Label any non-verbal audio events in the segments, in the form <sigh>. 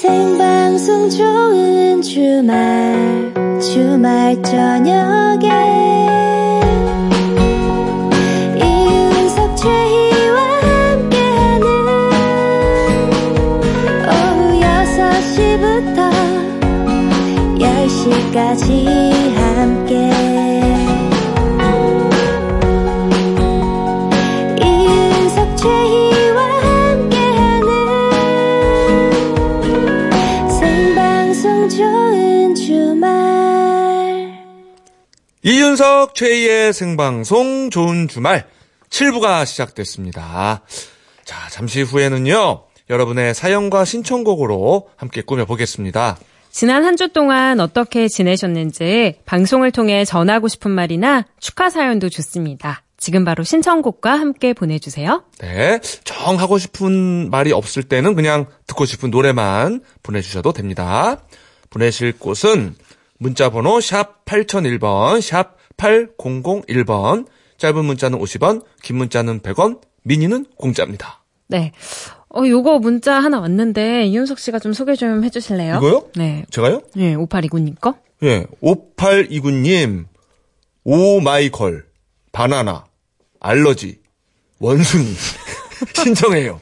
생방송 좋은 주말 주말 저녁에 이윤석 최희의 생방송 좋은 주말 7부가 시작됐습니다. 자, 잠시 후에는요. 여러분의 사연과 신청곡으로 함께 꾸며보겠습니다. 지난 한 주 동안 어떻게 지내셨는지 방송을 통해 전하고 싶은 말이나 축하 사연도 좋습니다. 지금 바로 신청곡과 함께 보내주세요. 네. 정 하고 싶은 말이 없을 때는 그냥 듣고 싶은 노래만 보내주셔도 됩니다. 보내실 곳은 문자 번호 샵 8001번, 샵 8001번, 짧은 문자는 50원, 긴 문자는 100원, 미니는 공짜입니다. 네. 어, 요거 문자 하나 왔는데, 이윤석 씨가 좀 소개 좀 해주실래요? 이거요? 네. 제가요? 네, 5829님 거? 예, 5829님, 오마이걸, 바나나, 알러지, 원숭이, <laughs> 신청해요.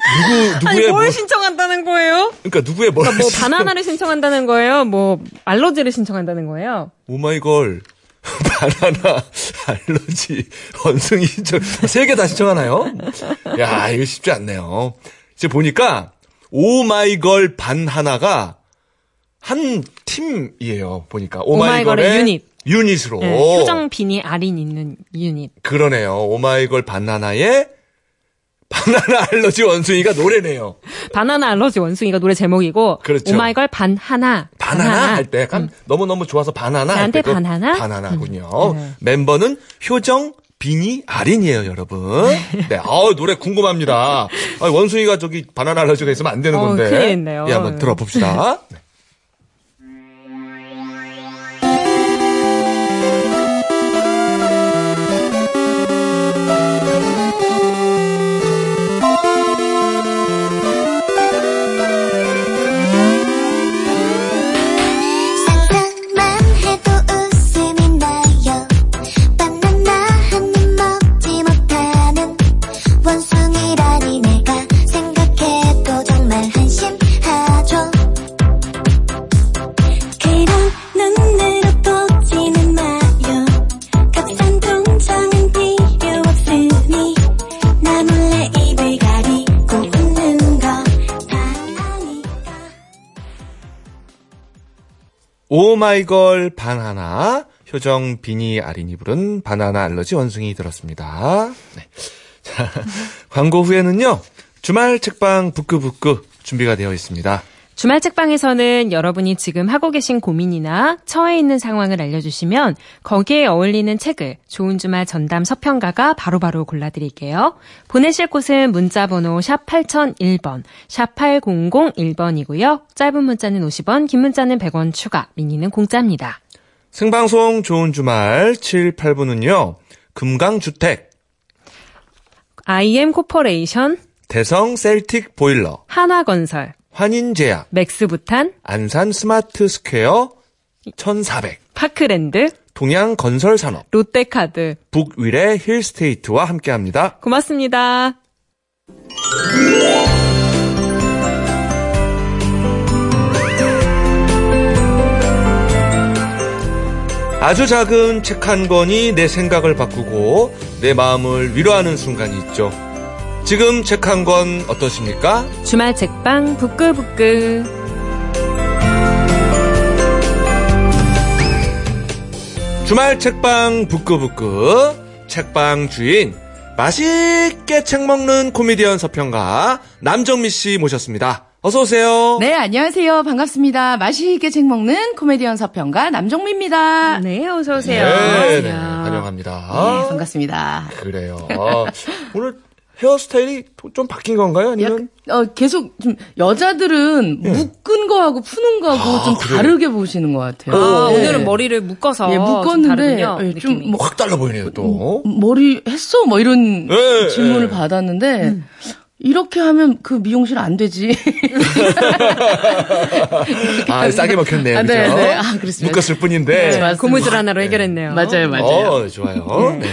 누구, 누구의 아니, 뭘 뭐, 신청한다는 거예요? 그러니까 누구의 뭐, 뭐, 바나나를 신청한다는 거예요? 뭐, 알러지를 신청한다는 거예요? 오마이걸, <laughs> 바나나, 알러지, 원숭이 신청, 세 개 다 신청하나요? 야, 이거 쉽지 않네요. 이제 보니까, 오마이걸 반하나가 한 팀이에요, 보니까. 오마이걸의, 오마이걸의 유닛. 유닛으로. 네, 효정 비니 아린 있는 유닛. 그러네요. 오마이걸 바나나의 바나나 알러지 원숭이가 노래네요. 바나나 알러지 원숭이가 노래 제목이고, 그렇죠. 오마이걸 반 하나. 바나나 할때 약간 너무너무 좋아서 바나나 할 나한테 바나나? 바나나군요. 네. 멤버는 효정 비니 아린이에요, 여러분. 네, 어 노래 궁금합니다. 아, 원숭이가 저기 바나나 알러지가 있으면 안 되는 어, 건데. 큰일 났네요. 예, 한번 들어봅시다. 네. 오마이걸 바나나 효정 비니 아린이 부른 바나나 알러지 원숭이 들었습니다. 네. <laughs> 자, <laughs> 광고 후에는요. 주말 책방 부끄부끄 준비가 되어 있습니다. 주말 책방에서는 여러분이 지금 하고 계신 고민이나 처해 있는 상황을 알려주시면 거기에 어울리는 책을 좋은 주말 전담 서평가가 바로바로 골라드릴게요. 보내실 곳은 문자번호 샵 8001번, 샵 8001번이고요. 짧은 문자는 50원, 긴 문자는 100원 추가, 미니는 공짜입니다. 생방송 좋은 주말 7, 8부는요. 금강주택, IM 코퍼레이션, 대성 셀틱 보일러, 하나건설, 환인제약, 맥스부탄, 안산 스마트 스퀘어 1400, 파크랜드, 동양건설산업, 롯데카드. 북위례 힐스테이트와 함께합니다. 고맙습니다. 아주 작은 책 한 권이 내 생각을 바꾸고 내 마음을 위로하는 순간이 있죠. 지금 책 한 권 어떠십니까? 주말 책방 부끄부끄. 주말 책방 부끄부끄 책방 주인 맛있게 책 먹는 코미디언 서평가 남정미 씨 모셨습니다. 어서 오세요. 네, 안녕하세요. 반갑습니다. 맛있게 책 먹는 코미디언 서평가 남정미입니다. 네, 네, 어서 오세요. 네, 네, 안녕. 환영합니다. 반갑습니다. 그래요. 아, <laughs> 오늘 헤어스타일이 좀 바뀐 건가요? 아니면 약, 어, 계속 좀 여자들은 묶은 거하고 푸는 거하고 좀 그래요? 다르게 보시는 것 같아요. 아, 네. 오늘은 머리를 묶어서 예, 좀 묶었는데 다르군요. 예, 좀 느낌이. 뭐, 확 달라 보이네요, 또. 머리 했어? 뭐 이런 네, 질문을 네. 받았는데 이렇게 하면 그 미용실 안 되지. <laughs> 아, 싸게 먹혔네요. 아, 그죠? 네, 네. 아, 그렇습니다. 묶었을 뿐인데. 네. 고무줄 하나로 해결했네요. 맞아요, 맞아요. 어, 좋아요. 네.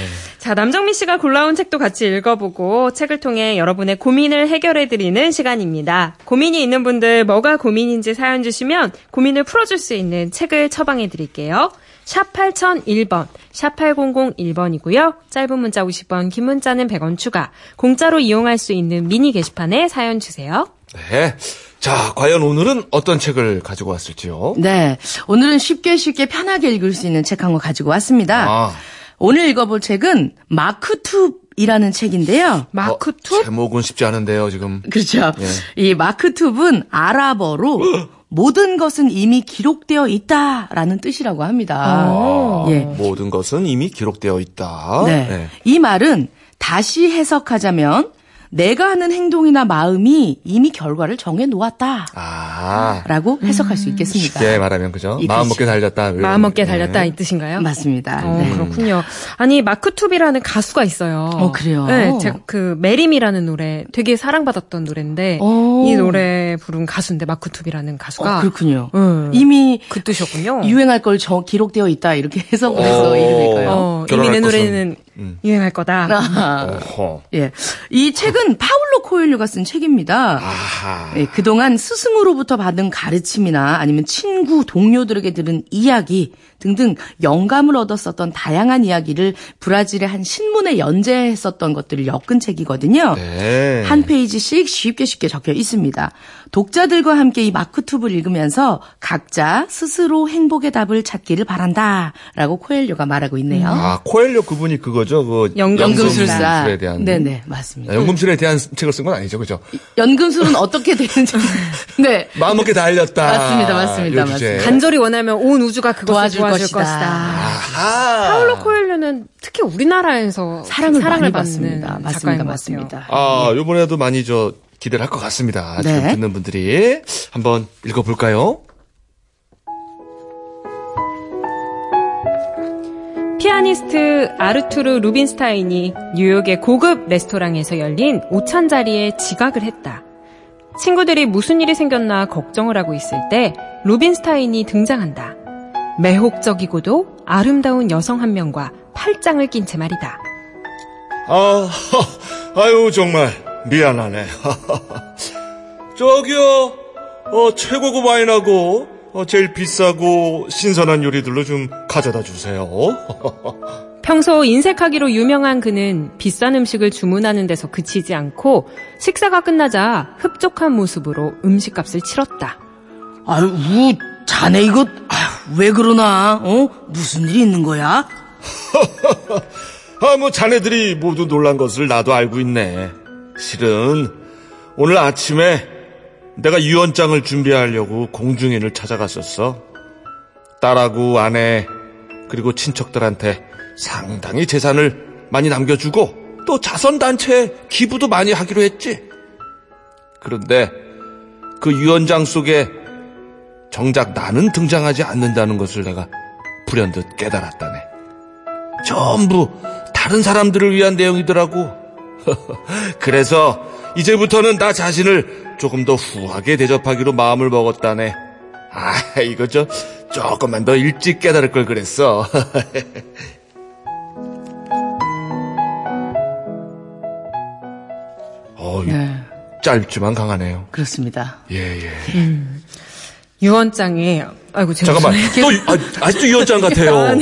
자, 남정미 씨가 골라온 책도 같이 읽어보고 책을 통해 여러분의 고민을 해결해드리는 시간입니다. 고민이 있는 분들 뭐가 고민인지 사연 주시면 고민을 풀어줄 수 있는 책을 처방해드릴게요. 샵 8001번, 샵 8001번이고요. 짧은 문자 50원, 긴 문자는 100원 추가. 공짜로 이용할 수 있는 미니 게시판에 사연 주세요. 네. 자, 과연 오늘은 어떤 책을 가지고 왔을지요? 네. 오늘은 쉽게 쉽게 편하게 읽을 수 있는 책 한 권 가지고 왔습니다. 아. 오늘 읽어볼 책은 마크투브이라는 책인데요. 마크 어, 투? 제목은 쉽지 않은데요, 지금. 그렇죠. 예. 이 마크투브는 아랍어로 모든 것은 이미 기록되어 있다라는 뜻이라고 합니다. 예. 모든 것은 이미 기록되어 있다. 네. 이 말은 다시 해석하자면 내가 하는 행동이나 마음이 이미 결과를 정해 놓았다. 아. 라고 해석할 수 있겠습니다. 쉽게 말하면 그죠? 이 마음. 먹기에 달렸다. 이런 마음 먹기에 네. 달렸다 이 뜻인가요? 맞습니다. 어, 네. 그렇군요. 아니, 마크툽이라는 가수가 있어요. 어, 그래요? 네, 제가 그 메림이라는 노래 되게 사랑받았던 노래인데 오. 이 노래 부른 가수인데 마크툽이라는 가수가 어, 그렇군요. 음. 이미 그 뜻이었군요. 유행할 걸 저 기록되어 있다 이렇게 해석을 해서 어. 이름일 거예요. 어, 이미 내 것은- 노래는 음. 유행할 거다. 아, 어허. 예. 이 책은 파울로 코엘료가 쓴 책입니다. 예, 그동안 스승으로부터 받은 가르침이나 아니면 친구, 동료들에게 들은 이야기 등등 영감을 얻었었던 다양한 이야기를 브라질의 한 신문에 연재했었던 것들을 엮은 책이거든요. 네. 한 페이지씩 쉽게 쉽게 적혀 있습니다. 독자들과 함께 이 마크투브를 읽으면서 각자 스스로 행복의 답을 찾기를 바란다라고 코엘료가 말하고 있네요. 아, 코엘료 그분이 그거죠. 그 연금술사. 연금술에 대한. 네네 맞습니다. 아, 연금술에 대한 책을 쓴 건 아니죠, 그죠? 연금술은 어떻게 되는지 <laughs> 네 마음 먹게 달렸다. 맞습니다, 맞습니다. 맞습니다. 간절히 원하면 온 우주가 그것을 도와줄 것이다. 것이다. 파울로 코엘료는 특히 우리나라에서 사랑을, 많이 받는 받습니다. 작가인 맞습니다, 것 맞습니다. 아, 요번에도 많이 저 기대를 할 것 같습니다. 지금 네. 듣는 분들이 한번 읽어 볼까요? 피아니스트 아르투르 루빈스타인이 뉴욕의 고급 레스토랑에서 열린 5천 자리에 지각을 했다. 친구들이 무슨 일이 생겼나 걱정을 하고 있을 때 루빈스타인이 등장한다. 매혹적이고도 아름다운 여성 한 명과 팔짱을 낀 채 말이다. 아, 아유, 정말 미안하네. <laughs> 저기요, 어, 최고급 와인하고, 어, 제일 비싸고 신선한 요리들로 좀 가져다 주세요. <laughs> 평소 인색하기로 유명한 그는 비싼 음식을 주문하는 데서 그치지 않고 식사가 끝나자 흡족한 모습으로 음식값을 치렀다. 아유 우 자네 이거 왜 그러나 어 무슨 일이 있는 거야? <laughs> 아, 뭐, 자네들이 모두 놀란 것을 나도 알고 있네. 실은, 오늘 아침에 내가 유언장을 준비하려고 공중인을 찾아갔었어. 딸하고 아내, 그리고 친척들한테 상당히 재산을 많이 남겨주고, 또 자선단체에 기부도 많이 하기로 했지. 그런데, 그 유언장 속에 정작 나는 등장하지 않는다는 것을 내가 불현듯 깨달았다네. 전부 다른 사람들을 위한 내용이더라고. <laughs> 그래서 이제부터는 나 자신을 조금 더 후하게 대접하기로 마음을 먹었다네. 아, 이거 저 조금만 더 일찍 깨달을 걸 그랬어. <laughs> 어, 이네 짧지만 강하네요. 그렇습니다. 예, 예. 유언장에 아이고 잠깐만. 또, 유- 아, 아직도 유언장 같아요. <laughs>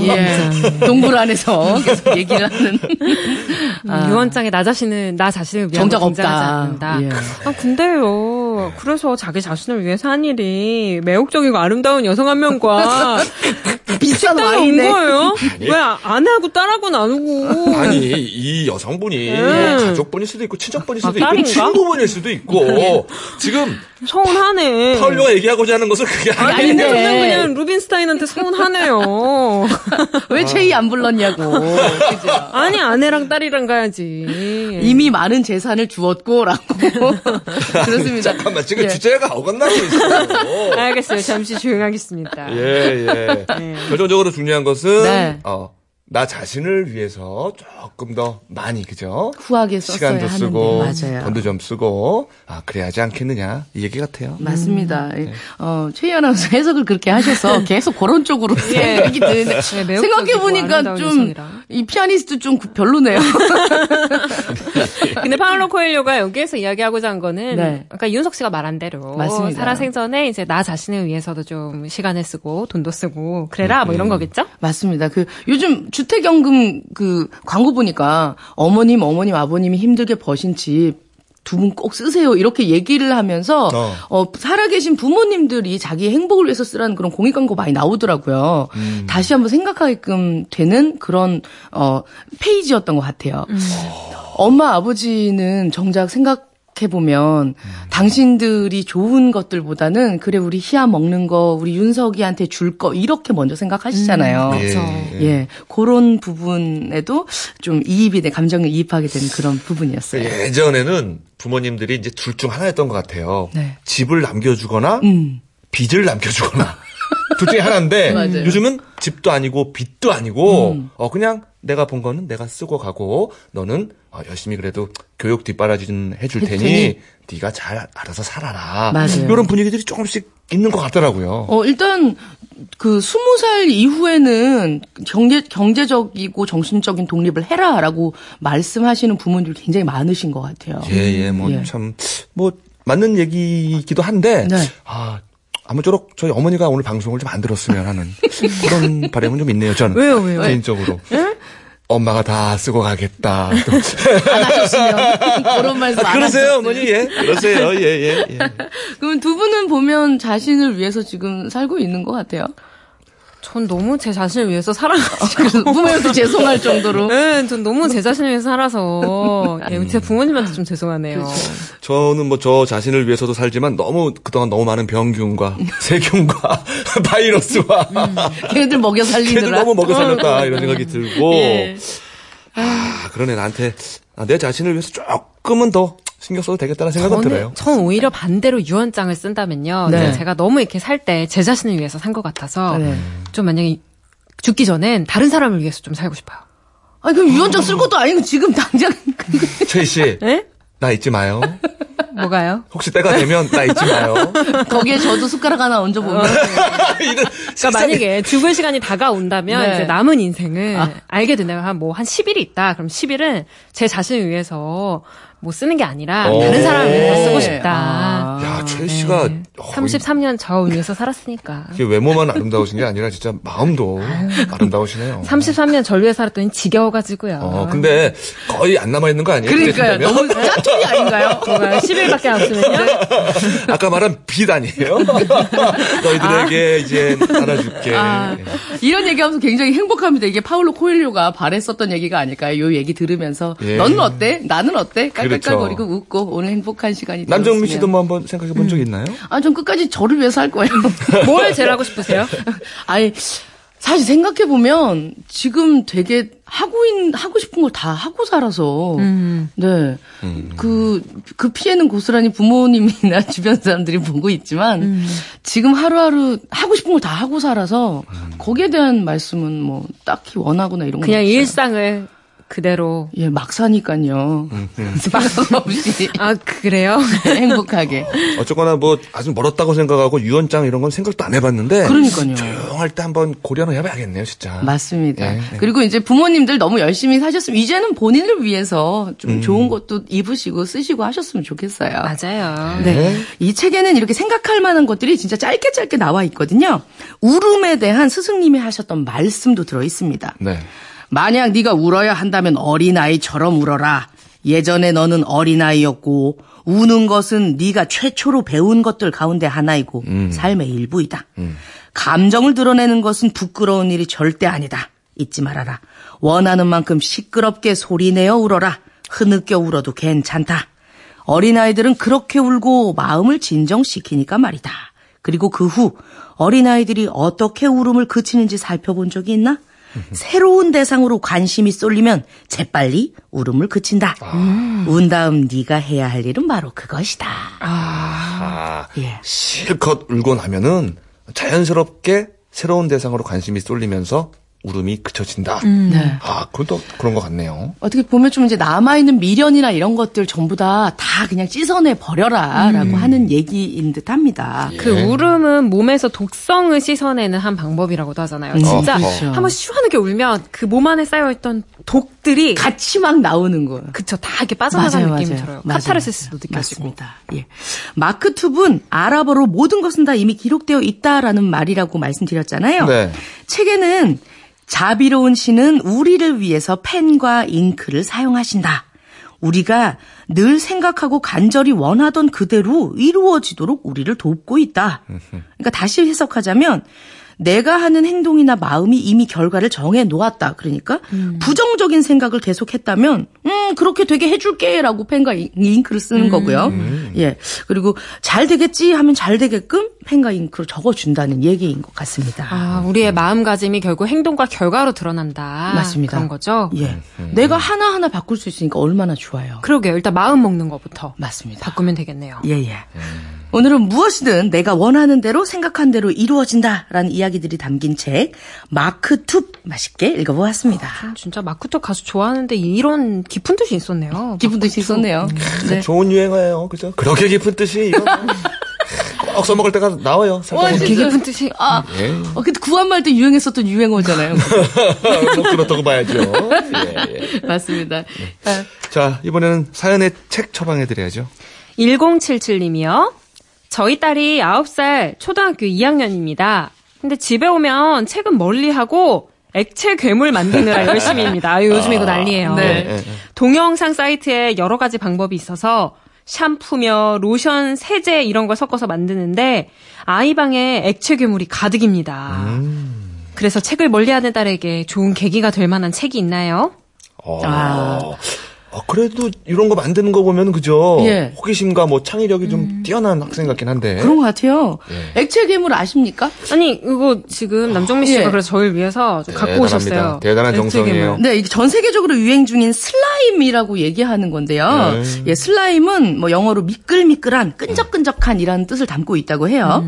예 동굴 안에서 계속 <laughs> 얘기를 하는 음, 유언장에 나 자신을 나 자신을 위한 정작 없다. 않는다. 예. 아 근데요. 그래서 자기 자신을 위해서 한 일이 매혹적이고 아름다운 여성 한 명과 <laughs> 비싼 와인에 거예요? 왜 아내하고 딸하고 나누고? 아니 이 여성분이 음. 가족분일 수도 있고 친척분일 수도 아, 있고 딸인가? 친구분일 수도 있고 지금 서운하네. 파울로가 얘기하고자 하는 것은 그게 아니, 아닌데 근데 아닌데. 저는 그냥 루빈스타인한테 서운하네요. <laughs> 왜 최희 안 불렀냐고? <laughs> 아니, 아내랑 딸이랑 가야지. 이미 많은 재산을 주었고 라고 <laughs> 그렇습니다. 잠깐만 지금 예. 주제가 어긋나고 있어요. 알겠어요. 잠시 조용하겠습니다. 예, 예. 네. 결정적으로 중요한 것은 네. 어, 나 자신을 위해서 조금 더 많이 그죠? 후하게 시간도 하는데 쓰고 맞아야 돈도 좀 쓰고 아 그래야지 않겠느냐 이 얘기 같아요. 맞습니다. 네. 어, 최희 아나운서 해석을 그렇게 하셔서 <laughs> 계속 그런 쪽으로 <laughs> 생각이 드는데 네, 생각해 보니까 아름다운 좀. 이 피아니스트 좀 별로네요. <laughs> 근데 파울로 코엘료가 여기에서 이야기하고자 한 거는 네. 아까 윤석 씨가 말한 대로 맞습니다. 살아생전에 이제 나 자신을 위해서도 좀 시간을 쓰고 돈도 쓰고 그래라 뭐 이런 거겠죠? 맞습니다. 그 요즘 주택연금 그 광고 보니까 어머님, 어머님, 아버님이 힘들게 버신 집 두분꼭 쓰세요. 이렇게 얘기를 하면서 어. 어, 살아계신 부모님들이 자기 행복을 위해서 쓰라는 그런 공익 광고 많이 나오더라고요. 다시 한번 생각하게끔 되는 그런 어 페이지였던 것 같아요. 엄마 아버지는 정작 생각 해 보면 당신들이 좋은 것들보다는 그래 우리 희야 먹는 거 우리 윤석이한테 줄 거 이렇게 먼저 생각하시잖아요. 예, 그렇죠. 예. 예, 그런 부분에도 좀 이입이 돼 감정을 이입하게 되는 그런 부분이었어요. 예전에는 부모님들이 이제 둘 중 하나였던 것 같아요. 네. 집을 남겨주거나 음. 빚을 남겨주거나 둘 중에 하나인데. <laughs> 요즘은 집도 아니고 빚도 아니고 음. 어 그냥 내가 본 거는 내가 쓰고 가고 너는 어, 열심히 그래도 교육 뒷바라지는 해줄 테니 테니. 네가 잘 알아서 살아라. 맞아요. 이런 분위기들이 조금씩 있는 것 같더라고요. 어, 일단, 그, 스무 살 이후에는 경제, 경제적이고 정신적인 독립을 해라라고 말씀하시는 부모님들 굉장히 많으신 것 같아요. 예, 예, 뭐, 예. 참, 뭐, 맞는 얘기이기도 한데, 네. 아, 아무쪼록 저희 어머니가 오늘 방송을 좀 안 들었으면 하는 <laughs> 그런 바람은 좀 있네요, 저는. 왜요, 왜요? 개인적으로. 엄마가 다 쓰고 가겠다. 또. <laughs> 안 하셨으면. 그런 <laughs> 말씀 안 그러세요, 하셨으면. 어머니, 예. 그러세요, 예, 예, 예. 그럼 두 분은 보면 자신을 위해서 지금 살고 있는 것 같아요. 전 너무 제 자신을 위해서 살아가지고. 부모님도 <laughs> 죄송할 정도로. 네, 전 너무 제 자신을 위해서 살아서 예, 제 부모님한테 좀 죄송하네요. 저는 뭐 저 자신을 위해서도 살지만 너무, 그동안 너무 많은 병균과 <laughs> 세균과 <laughs> 바이러스와 걔들 먹여 걔들 살리느라. 너무 먹여 살렸다, 이런 생각이 들고. 예. 아, 그러네, 나한테. 아, 내 자신을 위해서 조금은 더 신경 써도 되겠다는 생각은 들어요. 전 오히려 반대로 유언장을 쓴다면요. 네. 제가 너무 이렇게 살 때 제 자신을 위해서 산 것 같아서 네. 좀 만약에 죽기 전엔 다른 사람을 위해서 좀 살고 싶어요. 아니, 그럼 유언장 쓸 것도 아니고 지금 당장. <laughs> 최희 씨, 네? 나 잊지 마요. 뭐가요? 혹시 때가 되면 나 잊지 마요. <laughs> 거기에 저도 숟가락 하나 얹어보면. <laughs> 그러니까 만약에 죽을 시간이 다가온다면 네. 이제 남은 인생을 알게 된다면 한뭐 한 10일이 있다. 그럼 10일은 제 자신을 위해서 뭐 쓰는 게 아니라 오. 다른 사람을 위해서 쓰고 네. 싶다. 아. 야, 최희 씨가 네. 어, 33년 저 위해서 살았으니까. 이게 외모만 아름다우신 게 아니라 진짜 마음도 아름다우시네요. 33년 절 위해 살았더니 지겨워가지고요. 어, 근데 거의 안 남아 있는 거 아니에요? 그러니까요. 너무 짜투리 아닌가요? 뭐가요? 10일밖에 안 쓰면요? 아까 말한 빛 아니에요? <laughs> 너희들에게 이제 알아줄게. 아, 이런 얘기하면서 굉장히 행복합니다. 이게 파울로 코엘료가 바랬었던 얘기가 아닐까요? 요 얘기 들으면서 예. 너는 어때? 나는 어때? 깔깔깔거리고 그렇죠. 웃고 오늘 행복한 시간이 남정민 되었으면. 씨도 뭐 한번 생각해 본 적 있나요? 아, 전 끝까지 저를 위해서 할 거예요. <laughs> 뭘 제일 하고 싶으세요? 아니, 사실 생각해 보면 지금 되게 하고 있 하고 싶은 걸 다 하고 살아서 네. 그, 그 피해는 고스란히 부모님이나 <laughs> 주변 사람들이 보고 있지만, 지금 하루하루 하고 싶은 걸 다 하고 살아서, 거기에 대한 말씀은 뭐, 딱히 원하거나 이런 거 그냥. 일상을 그대로. 예, 막 사니까요. <laughs> 생각 없이 아, 그래요? 행복하게. 어쨌거나 뭐 아주 멀었다고 생각하고 유언장 이런 건 생각도 안 해봤는데 그러니까요. 조용할 때 한번 고려는 해봐야겠네요, 진짜. 맞습니다. 예, 예. 그리고 이제 부모님들 너무 열심히 사셨으면 이제는 본인을 위해서 좀 좋은 것도 입으시고 쓰시고 하셨으면 좋겠어요. 맞아요. 네. 이 책에는 이렇게 생각할 만한 것들이 진짜 짧게 짧게 나와 있거든요. 울음에 대한 스승님이 하셨던 말씀도 들어 있습니다. 네. 만약 네가 울어야 한다면 어린아이처럼 울어라. 예전에 너는 어린아이였고 우는 것은 네가 최초로 배운 것들 가운데 하나이고 삶의 일부이다. 감정을 드러내는 것은 부끄러운 일이 절대 아니다. 잊지 말아라. 원하는 만큼 시끄럽게 소리내어 울어라. 흐느껴 울어도 괜찮다. 어린아이들은 그렇게 울고 마음을 진정시키니까 말이다. 그리고 그 후 어린아이들이 어떻게 울음을 그치는지 살펴본 적이 있나? 새로운 대상으로 관심이 쏠리면 재빨리 울음을 그친다. 운 다음 네가 해야 할 일은 바로 그것이다. 아, 예. 실컷 울고 나면은 자연스럽게 새로운 대상으로 관심이 쏠리면서 울음이 그쳐진다. 네. 아, 그것도 그런 것 같네요. 어떻게 보면 좀 이제 남아있는 미련이나 이런 것들 전부 다 다 그냥 씻어내 버려라 라고 하는 얘기인 듯 합니다. 그 예. 울음은 몸에서 독성을 씻어내는 한 방법이라고도 하잖아요. 음, 진짜 그렇죠. 한번 시원하게 울면 그 몸 안에 쌓여있던 독 들이 같이 막 나오는 거예요. 그쵸 다 이렇게 빠져나가는 맞아요, 느낌이 맞아요. 들어요. 맞아요. 카타르시스도 느껴지고. 맞습니다. 예. 마크 툽은 아랍어로 모든 것은 다 이미 기록되어 있다라는 말이라고 말씀드렸잖아요. 네. 책에는 자비로운 신은 우리를 위해서 펜과 잉크를 사용하신다. 우리가 늘 생각하고 간절히 원하던 그대로 이루어지도록 우리를 돕고 있다. 그러니까 다시 해석하자면 내가 하는 행동이나 마음이 이미 결과를 정해 놓았다. 그러니까 부정적인 생각을 계속했다면 음 그렇게 되게 해줄게라고 펜과 잉- 잉크를 쓰는 거고요. 예 그리고 잘 되겠지 하면 잘 되게끔 펜과 잉크로 적어준다는 얘기인 것 같습니다. 아, 우리의 마음가짐이 결국 행동과 결과로 드러난다. 맞습니다. 그런 거죠? 예. 내가 하나 하나 바꿀 수 있으니까 얼마나 좋아요. 그러게요. 일단 마음 먹는 것부터 맞습니다. 바꾸면 되겠네요. 예, 예. 오늘은 무엇이든 내가 원하는 대로 생각한 대로 이루어진다라는 이야기들이 담긴 책 마크 툽 맛있게 읽어보았습니다. 아, 진짜 마크토 가수 좋아하는데 이런 깊은 뜻이 있었네요. <laughs> 기분 뜻이 있었네요. 네. 좋은 유행어예요. 그죠? 그렇게 깊은 뜻이 이거 꼭 써먹을 때가 나와요. 와, 되게 진짜. 깊은 뜻이. 아, 예. 어, 근데 구한말 때 유행했었던 유행어잖아요. 뭐 <laughs> 그렇다고 봐야죠. 예, 예. 맞습니다. 아, 자, 이번에는 사연의 책 처방해드려야죠. 1077님이요. 저희 딸이 9살 초등학교 2학년입니다. 근데 집에 오면 책은 멀리하고 액체 괴물 만드느라 <laughs> 열심히입니다. 아유, 요즘 이거 난리예요. 네. 예, 예. 동영상 사이트에 여러 가지 방법이 있어서 샴푸며 로션, 세제 이런 걸 섞어서 만드는데 아이 방에 액체 괴물이 가득입니다. 그래서 책을 멀리하는 딸에게 좋은 계기가 될 만한 책이 있나요? 어. 아. 아, 그래도 이런 거 만드는 거 보면 그죠? 예. 호기심과 뭐 창의력이 좀 뛰어난 학생 같긴 한데. 그런 것 같아요. 예. 액체 괴물 아십니까? 아니 이거 지금 남정미 씨가 예. 그래서 저를 위해서 좀 갖고 대단합니다. 오셨어요. 대단한 액체 정성이에요. 괴물. 네, 이게 전 세계적으로 유행 중인 슬라임이라고 얘기하는 건데요. 네. 예, 슬라임은 뭐 영어로 미끌미끌한 끈적끈적한이라는 뜻을 담고 있다고 해요.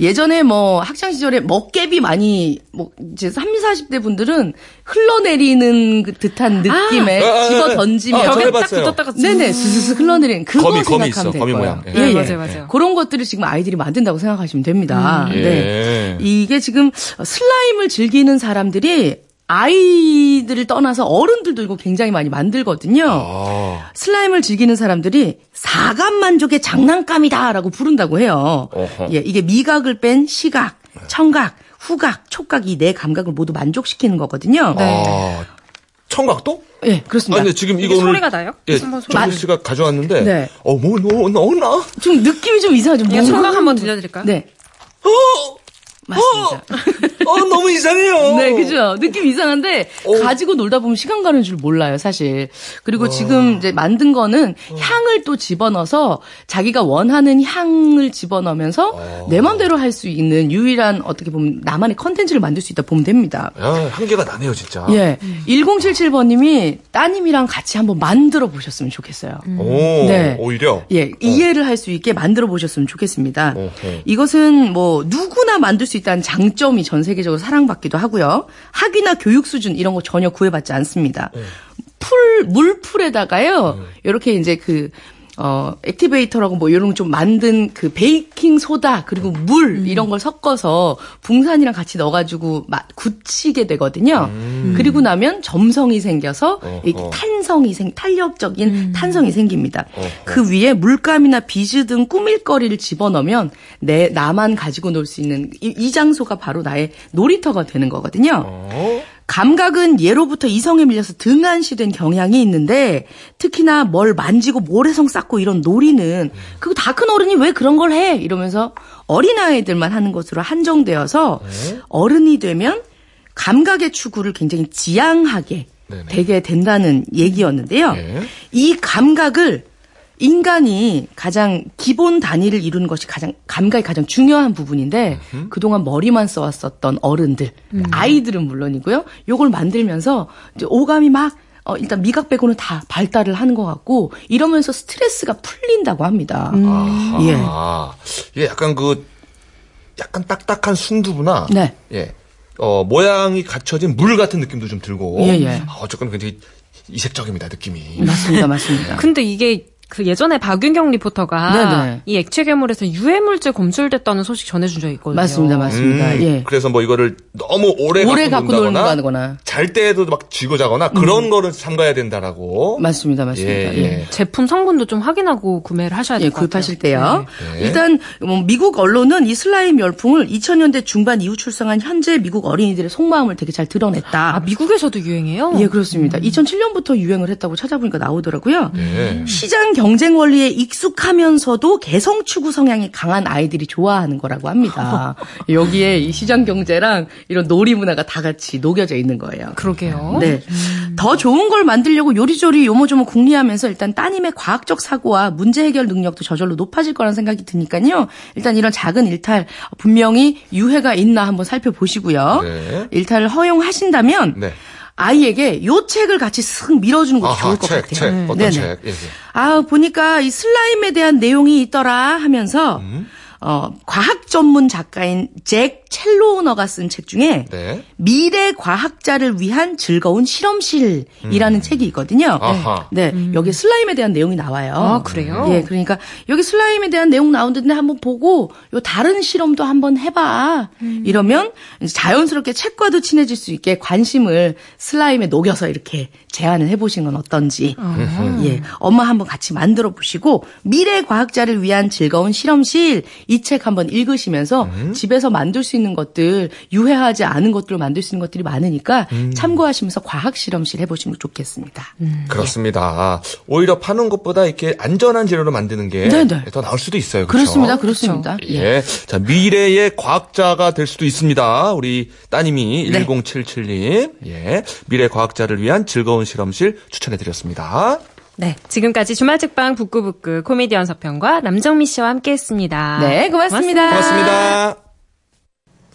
예전에 뭐 학창 시절에 먹개비 많이 뭐 이제 30, 40대 분들은 흘러내리는 그 듯한 느낌에 아, 아, 집어 아, 던지면 아, 저 벽에 딱. 붙었다가 네네 스스스 흘러내리는 그거 거미, 거미 생각하면 있어, 거미 거예요. 모양. 예. 네, 맞아요, 맞아요. 그런 것들을 지금 아이들이 만든다고 생각하시면 됩니다. 예. 네. 이게 지금 슬라임을 즐기는 사람들이 아이들을 떠나서 어른들도 이거 굉장히 많이 만들거든요. 아, 슬라임을 즐기는 사람들이 사감 만족의 장난감이다라고 부른다고 해요. 어허. 예, 이게 미각을 뺀 시각, 청각, 후각, 촉각 이 네 감각을 모두 만족시키는 거거든요. 네. 아, 청각도? 예, 아, 그렇습니다. 근데 지금 이거 오늘 소리가 나요? 예, 한번 소리 정민 씨가 가져왔는데, 네. 어, 뭐, 뭐, 뭐, 나? 좀 느낌이 좀 이상하죠. 이거 뭔가- 청각 한번 들려드릴까요? 네, 어, 맞습니다. 어, 너무 이상해요. <laughs> 네, 그죠. 느낌 이상한데 어. 가지고 놀다 보면 시간 가는 줄 몰라요, 사실. 그리고 지금 이제 만든 거는 향을 또 집어넣어서 자기가 원하는 향을 집어넣으면서 내 맘대로 할 수 있는 유일한 어떻게 보면 나만의 컨텐츠를 만들 수 있다 보면 됩니다. 야, 한계가 나네요, 진짜. 예. 1077번 님이 따님이랑 같이 한번 만들어 보셨으면 좋겠어요. 오, 네. 오히려. 예, 이해를 할 수 있게 만들어 보셨으면 좋겠습니다. 이것은 뭐 누구나 만들 수 있다는 장점이 전 세계적으로 사랑받기도 하고요. 학위나 교육 수준 이런 거 전혀 구애받지 않습니다. 풀 물풀에다가요. 이렇게 이제 그 어, activator라고 뭐 이런 거좀 만든 그 베이킹 소다 그리고 물 이런 걸 섞어서 붕산이랑 같이 넣어가지고 마- 굳히게 되거든요. 그리고 나면 점성이 생겨서 이렇게 어허. 탄성이 생 탄력적인 탄성이 생깁니다. 그 위에 물감이나 비즈 등 꾸밀거리를 집어넣으면 내 나만 가지고 놀 수 있는 이, 이 장소가 바로 나의 놀이터가 되는 거거든요. 어? 감각은 예로부터 이성에 밀려서 등한시된 경향이 있는데 특히나 뭘 만지고 모래성 쌓고 이런 놀이는 그거 다 큰 어른이 왜 그런 걸 해? 이러면서 어린아이들만 하는 것으로 한정되어서 어른이 되면 감각의 추구를 굉장히 지양하게 네네. 되게 된다는 얘기였는데요. 네. 이 감각을 인간이 가장 기본 단위를 이루는 것이 가장 감각이 가장 중요한 부분인데 그동안 머리만 써왔었던 어른들, 아이들은 물론이고요. 요걸 만들면서 이제 오감이 막 어, 일단 미각 빼고는 다 발달을 하는 것 같고 이러면서 스트레스가 풀린다고 합니다. 아하. 예. 이게 약간 그, 약간 딱딱한 순두부나, 네. 예. 어, 모양이 갖춰진 물 같은 느낌도 좀 들고. 예, 예. 아, 어쨌건 굉장히 이색적입니다, 느낌이. 맞습니다, 맞습니다. 근데 이게 그 예전에 박윤경 리포터가 네네. 이 액체 괴물에서 유해 물질 검출됐다는 소식 전해준 적이 있거든요. 맞습니다, 맞습니다. 음, 예. 그래서 뭐 이거를 너무 오래, 오래 갖고, 갖고 논다거나, 놀거나. 잘 때에도 막 쥐고 자거나 그런 거를 삼가야 된다라고. 맞습니다, 맞습니다. 예, 예. 예. 제품 성분도 좀 확인하고 구매를 하셔야 예, 될것 같아요. 구입하실 때요. 네. 일단 뭐 미국 언론은 이 슬라임 열풍을 2000년대 중반 이후 출생한 현재 미국 어린이들의 속마음을 되게 잘 드러냈다. 아, 미국에서도 유행해요? 예, 그렇습니다. 2007년부터 유행을 했다고 찾아보니까 나오더라고요. 네. 시장 경쟁 원리에 익숙하면서도 개성 추구 성향이 강한 아이들이 좋아하는 거라고 합니다. <laughs> 여기에 이 시장 경제랑 이런 놀이 문화가 다 같이 녹여져 있는 거예요. 그러게요. 네. 더 좋은 걸 만들려고 요리조리 요모조모 궁리하면서 일단 따님의 과학적 사고와 문제 해결 능력도 저절로 높아질 거라는 생각이 드니까요. 일단 이런 작은 일탈 분명히 유해가 있나 한번 살펴보시고요. 네. 일탈을 허용하신다면 네. 아이에게 요 책을 같이 쓱 밀어주는 것도 좋을 아하, 것 책, 같아요. 책. 어떤 네네. 책? 예, 예. 아, 보니까 이 슬라임에 대한 내용이 있더라 하면서 음. 어, 과학 전문 작가인 잭 첼로너가 쓴 책 중에 네. 미래 과학자를 위한 즐거운 실험실이라는 책이 있거든요. 음. 아하. 네, 여기 슬라임에 대한 내용이 나와요. 아, 그래요? 예, 그러니까 여기 슬라임에 대한 내용 나오는데 한번 보고 요 다른 실험도 한번 해봐. 음. 이러면 자연스럽게 책과도 친해질 수 있게 관심을 슬라임에 녹여서 이렇게 제안을 해보신 건 어떤지. 예, 엄마 한번 같이 만들어 보시고 미래 과학자를 위한 즐거운 실험실 이 책 한번 읽으시면서 집에서 만들 수 있는 것들 유해하지 않은 것들로 만들 수 있는 것들이 많으니까 참고하시면서 과학 실험실 해보시면 좋겠습니다. 그렇습니다. 오히려 파는 것보다 이렇게 안전한 재료로 만드는 게더 네네. 나을 수도 있어요. 그렇죠? 그렇습니다, 그렇습니다. 예. 예. 자, 미래의 과학자가 될 수도 있습니다. 우리 따님이 네. 1077님. 예. 미래 과학자를 위한 즐거운 실험실 추천해 드렸습니다. 네, 지금까지 주말특방 북구북구 코미디언 서평과 남정미 씨와 함께 했습니다. 네, 고맙습니다. 고맙습니다.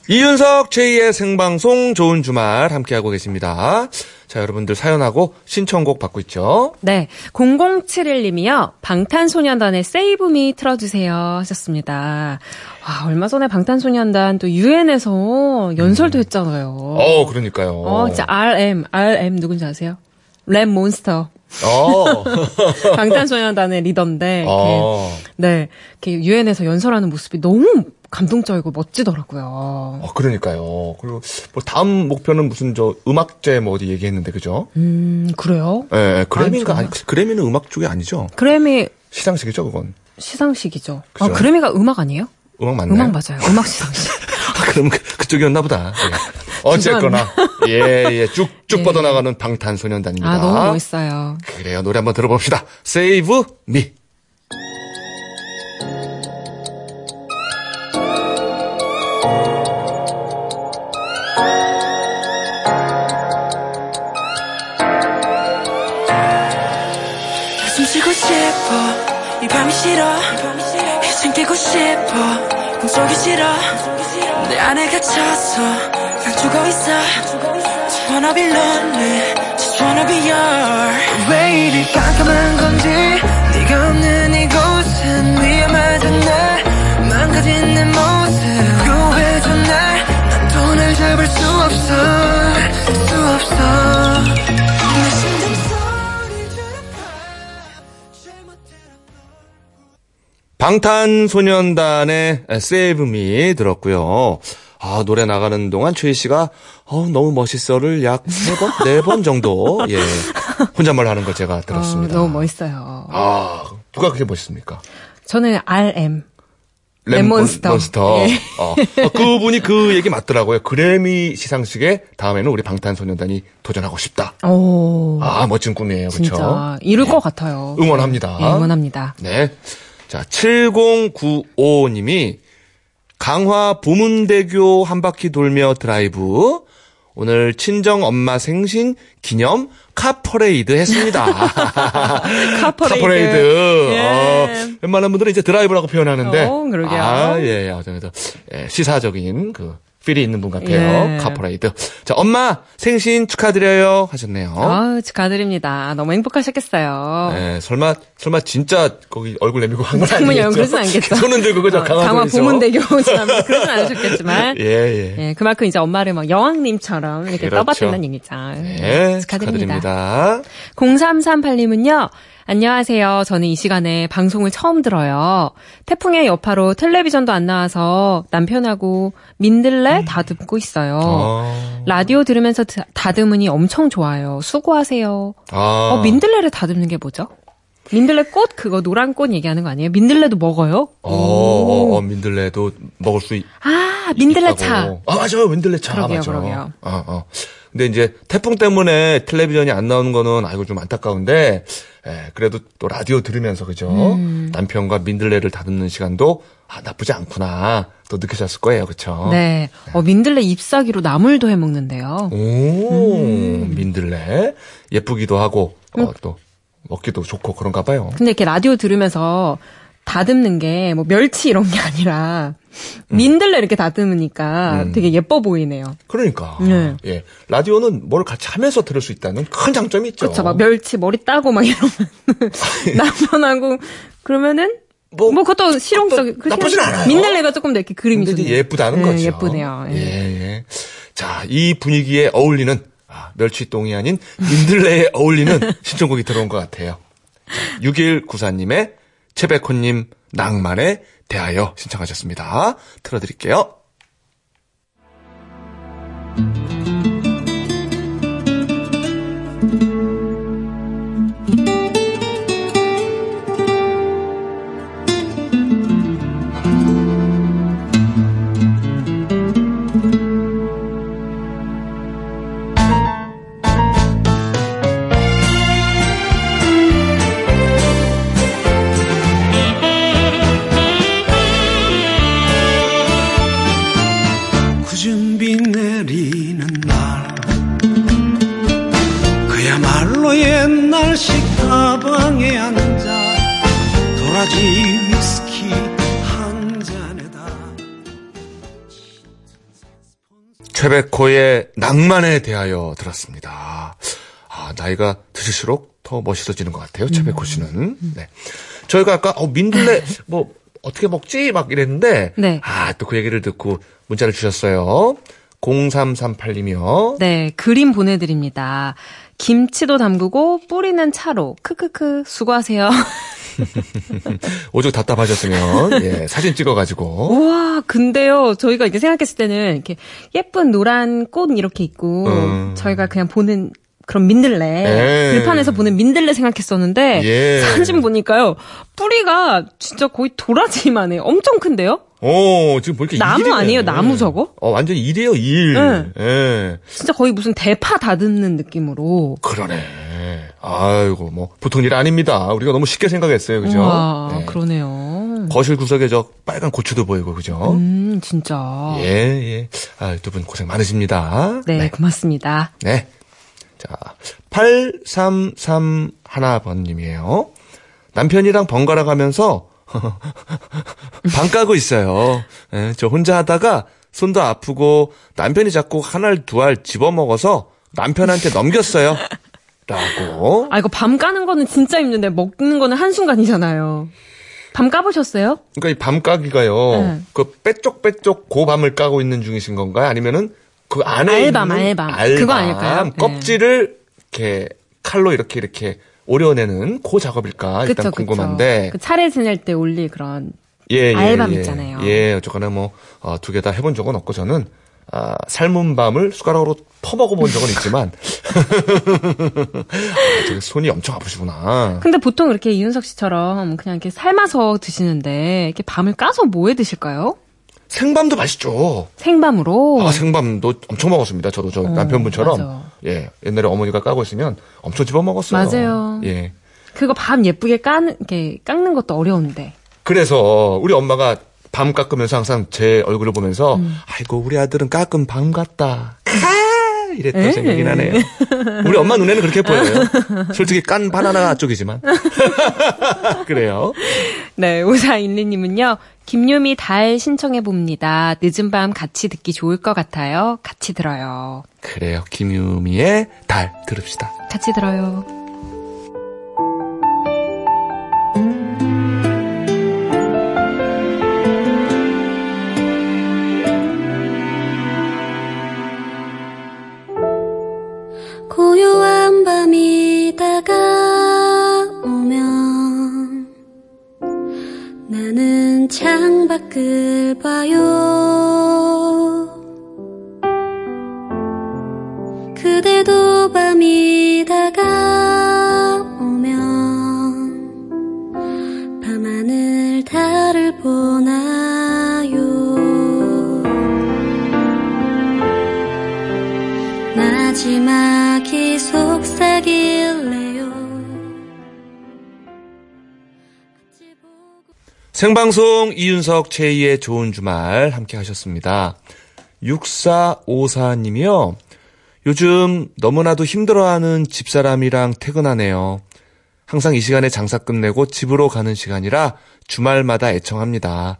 이윤석 제2의 생방송 좋은 주말 함께하고 계십니다. 자, 여러분들 사연하고 신청곡 받고 있죠. 네, 0071님이요. 방탄소년단의 Save Me 틀어주세요 하셨습니다. 와, 얼마 전에 방탄소년단 또 UN에서 연설도 했잖아요. 어, 그러니까요. 어, 진짜 RM, RM 누군지 아세요? 랩 몬스터. 어. <laughs> 방탄소년단의 리더인데. 어. 이렇게, 네, 이렇게 유엔에서 연설하는 모습이 너무 감동적이고 멋지더라고요. 어, 그러니까요. 그리고 뭐 다음 목표는 무슨 저 음악제 뭐 어디 얘기했는데 그죠? 음, 그래요? 예, 예, 그래미가 아니, 그래미는 음악 쪽이 아니죠. 그래미 시상식이죠, 그건. 시상식이죠. 아, 그죠? 그래미가 음악 아니에요? 음악 맞나요? 음악 맞아요. 음악 시상식. <laughs> 아, 그럼 그, 그쪽이었나 보다. 예. <laughs> 어쨌거나 예, 예, 쭉쭉 예. 뻗어나가는 방탄소년단입니다. 아, 너무 멋있어요. 그래요. 노래 한번 들어봅시다. Save Me. 숨 쉬고 싶어 이 밤이 싫어 이젠 깨고 싶어 꿈속이 싫어 내 안에 갇혀서 난 죽어 있어. Just wanna be lonely. Just wanna be yours. 왜 이리 깜깜한 건지 네가 없는 이곳은 위험하잖아 망가진 내 모습. 구해줘 날난 돈을 잡을 수 없어. 수 없어 방탄소년단의 Save Me 들었고요. 아, 노래 나가는 동안 최희 씨가 어, 너무 멋있어를 약 세 번, 네 번 정도 예. 혼잣말 하는 걸 제가 들었습니다. 어, 너무 멋있어요. 아, 누가 그렇게 멋있습니까? 저는 RM. 랩몬스터. 랩몬스터. 몬스터. 예. 어, 어, 그분이 그 얘기 맞더라고요. 그래미 시상식에 다음에는 우리 방탄소년단이 도전하고 싶다. 오. 아, 멋진 꿈이에요. 그렇죠? 이룰 것 같아요. 응원합니다. 예, 응원합니다. 네. 자, 7095님이 강화 보문대교 한 바퀴 돌며 드라이브. 오늘 친정 엄마 생신 기념 카퍼레이드 했습니다. <laughs> 카퍼레이드. 예. 어, 웬만한 분들은 이제 드라이브라고 표현하는데. 어, 그러게요. 아, 예, 예. 어쩌면 예, 시사적인 그 필이 있는 분 같아요. 예. 카퍼레이드. 자, 엄마 생신 축하드려요 하셨네요. 아 축하드립니다. 너무 행복하셨겠어요. 네, 설마 설마 진짜 거기 얼굴 내밀고 한건 장문이 아니겠죠? 그러진 않겠죠. 손은 들고 그죠? 어, 강화 강화 보문대교처럼 그러진 않으셨겠지만. 예, 예. 예, 그만큼 이제 엄마를 막 여왕님처럼 이렇게 그렇죠. 떠받든다는 얘기죠. 네, 축하드립니다. 축하드립니다. 0338님은요, 안녕하세요. 저는 이 시간에 방송을 처음 들어요. 태풍의 여파로 텔레비전도 안 나와서 남편하고 민들레 다듬고 있어요. 어. 라디오 들으면서 드- 다듬으니 엄청 좋아요. 수고하세요. 아. 어, 민들레를 다듬는 게 뭐죠? 민들레 꽃 그거 노란 꽃 얘기하는 거 아니에요? 민들레도 먹어요? 어, 어, 어, 민들레도 먹을 수 있, 아, 민들레 있다고. 차. 아, 맞아요. 민들레 차. 그러게요, 맞아. 그러게요. 어, 어. 근데 이제 태풍 때문에 텔레비전이 안 나오는 거는 아이고 좀 안타까운데, 예, 그래도 또 라디오 들으면서 그죠? 음. 남편과 민들레를 다듬는 시간도 아, 나쁘지 않구나. 또 느끼셨을 거예요. 그쵸? 네. 어, 민들레 잎사귀로 나물도 해 먹는데요. 오, 음. 민들레. 예쁘기도 하고, 어, 또, 먹기도 좋고 그런가 봐요. 근데 이렇게 라디오 들으면서 다듬는 게 뭐 멸치 이런 게 아니라 민들레 이렇게 다듬으니까 음. 되게 예뻐 보이네요. 그러니까. 네. 예. 라디오는 뭘 같이 하면서 들을 수 있다는 큰 장점이 있죠. 그렇죠. 막 멸치 머리 따고 막 이러면 <laughs> 남편하고 그러면은 뭐, 뭐, 그것도 실용적 그것도 나쁘진 않아요. 민들레가 조금 더 이렇게 그림이 좋네요. 예쁘다는 네, 거죠. 예쁘네요. 예. 예, 예. 자, 이 분위기에 어울리는 아, 멸치똥이 아닌 민들레에 어울리는 <laughs> 신청곡이 들어온 것 같아요. 6194님의 최백호님 낭만에 대하여 신청하셨습니다. 틀어드릴게요. 최백호의 낭만에 대하여 들었습니다. 아, 나이가 드실수록 더 멋있어지는 것 같아요. 최백호 씨는. 네. 저희가 아까 어, 민들레 뭐 어떻게 먹지 막 이랬는데 네. 아, 또 그 얘기를 듣고 문자를 주셨어요. 0338님이요. 네, 그림 보내드립니다. 김치도 담그고 뿌리는 차로 크크크 수고하세요. <laughs> <laughs> 오죽 답답하셨으면 예, 사진 찍어가지고 우와, 근데요, 저희가 이렇게 생각했을 때는 이렇게 예쁜 노란 꽃 이렇게 있고, 음. 저희가 그냥 보는 그런 민들레, 예. 들판에서 보는 민들레 생각했었는데, 예. 사진 보니까요, 뿌리가 진짜 거의 도라지만 해요. 엄청 큰데요? 오, 지금 뭐 이렇게 나무 일이네. 아니에요? 나무 저거? 어, 완전 일이에요, 일. 네. 예. 진짜 거의 무슨 대파 다듬는 느낌으로. 그러네. 아이고, 뭐, 보통 일 아닙니다. 우리가 너무 쉽게 생각했어요, 그죠? 와, 네. 그러네요. 거실 구석에 저 빨간 고추도 보이고, 그죠? 음, 진짜. 예, 예. 아, 두 분 고생 많으십니다. 네, 고맙습니다. 네. 자, 833 하나번님이에요. 남편이랑 번갈아 가면서 <laughs> 방 까고 있어요. 예, 저 혼자 하다가 손도 아프고 남편이 자꾸 한 알 두 알 집어먹어서 남편한테 넘겼어요. 라고. 아, 이거 밤 까는 거는 진짜 힘든데, 먹는 거는 한순간이잖아요. 밤 까보셨어요? 그러니까 이 밤 까기가요. 네. 그 빼쪽빼쪽 고 밤을 까고 있는 중이신 건가요? 아니면은 그 안에 알밤, 있는 알밤. 그거 아닐까요? 네. 껍질을 이렇게 칼로 이렇게 이렇게 오려내는 그 작업일까 일단 궁금한데. 그 차례 지낼 때 올릴 그런 예, 예, 알밤 예. 있잖아요. 예, 어쨌거나 뭐, 어, 두개다 해본 적은 없고 저는, 아, 삶은 밤을 숟가락으로 퍼먹어 본 적은 있지만, <laughs> 아, 손이 엄청 아프시구나. 근데 보통 이렇게 이윤석 씨처럼 그냥 이렇게 삶아서 드시는데 이렇게 밤을 까서 뭐해 드실까요? 생밤도 맛있죠. 생밤으로. 아, 생밤도 엄청 먹었습니다. 저도 저 남편분처럼. 어, 맞아. 예, 옛날에 어머니가 까고 있으면 엄청 집어 먹었어요. 맞아요. 예. 그거 밤 예쁘게 까는 이렇게 깎는 것도 어려운데. 그래서 우리 엄마가 밤 깎으면서 항상 제 얼굴을 보면서 음. 아이고 우리 아들은 깎은 밤 같다. 아, 이랬던 네. 생각이 나네요. 우리 엄마 눈에는 그렇게 보여요. 솔직히 깐 바나나 쪽이지만. <laughs> 그래요. 네, 오사일리님은요, 김유미 달 신청해 봅니다. 늦은 밤 같이 듣기 좋을 것 같아요. 같이 들어요. 그래요. 김유미의 달 들읍시다. 같이 들어요. 고요한 밤이 다가오면 나는 창밖을 봐요. 그대도 밤이 다 생방송 이윤석 최희의 좋은 주말 함께 하셨습니다. 6454님이요. 요즘 너무나도 힘들어하는 집사람이랑 퇴근하네요. 항상 이 시간에 장사 끝내고 집으로 가는 시간이라 주말마다 애청합니다.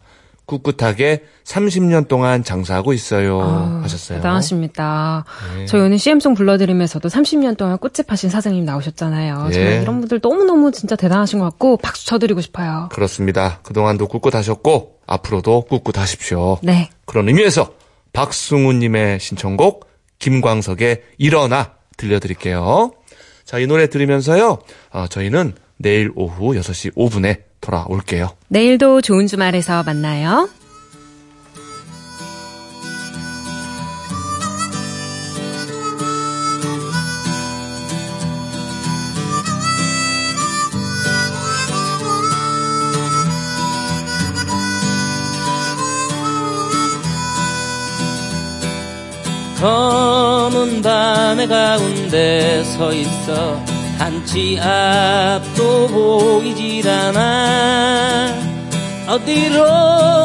꿋꿋하게 30년 동안 장사하고 있어요. 아, 하셨어요. 대단하십니다. 네. 저희 오늘 CM송 불러드리면서도 30년 동안 꽃집 하신 사장님 나오셨잖아요. 예. 정말 이런 분들 너무너무 진짜 대단하신 것 같고 박수 쳐드리고 싶어요. 그렇습니다. 그동안도 꿋꿋하셨고 앞으로도 꿋꿋하십시오. 네. 그런 의미에서 박승우님의 신청곡 김광석의 일어나 들려드릴게요. 자, 이 노래 들으면서요. 어, 저희는 내일 오후 6시 5분에 돌아올게요. 내일도 좋은 주말에서 만나요. 검은 밤의 가운데 서 있어 한치 앞도 보이질 않아. 어디로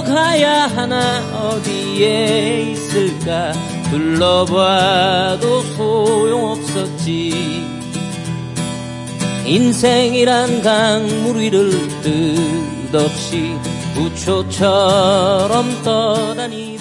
가야 하나 어디에 있을까? 둘러봐도 소용없었지. 인생이란 강물 위를 뜻없이 부초처럼 떠다니다가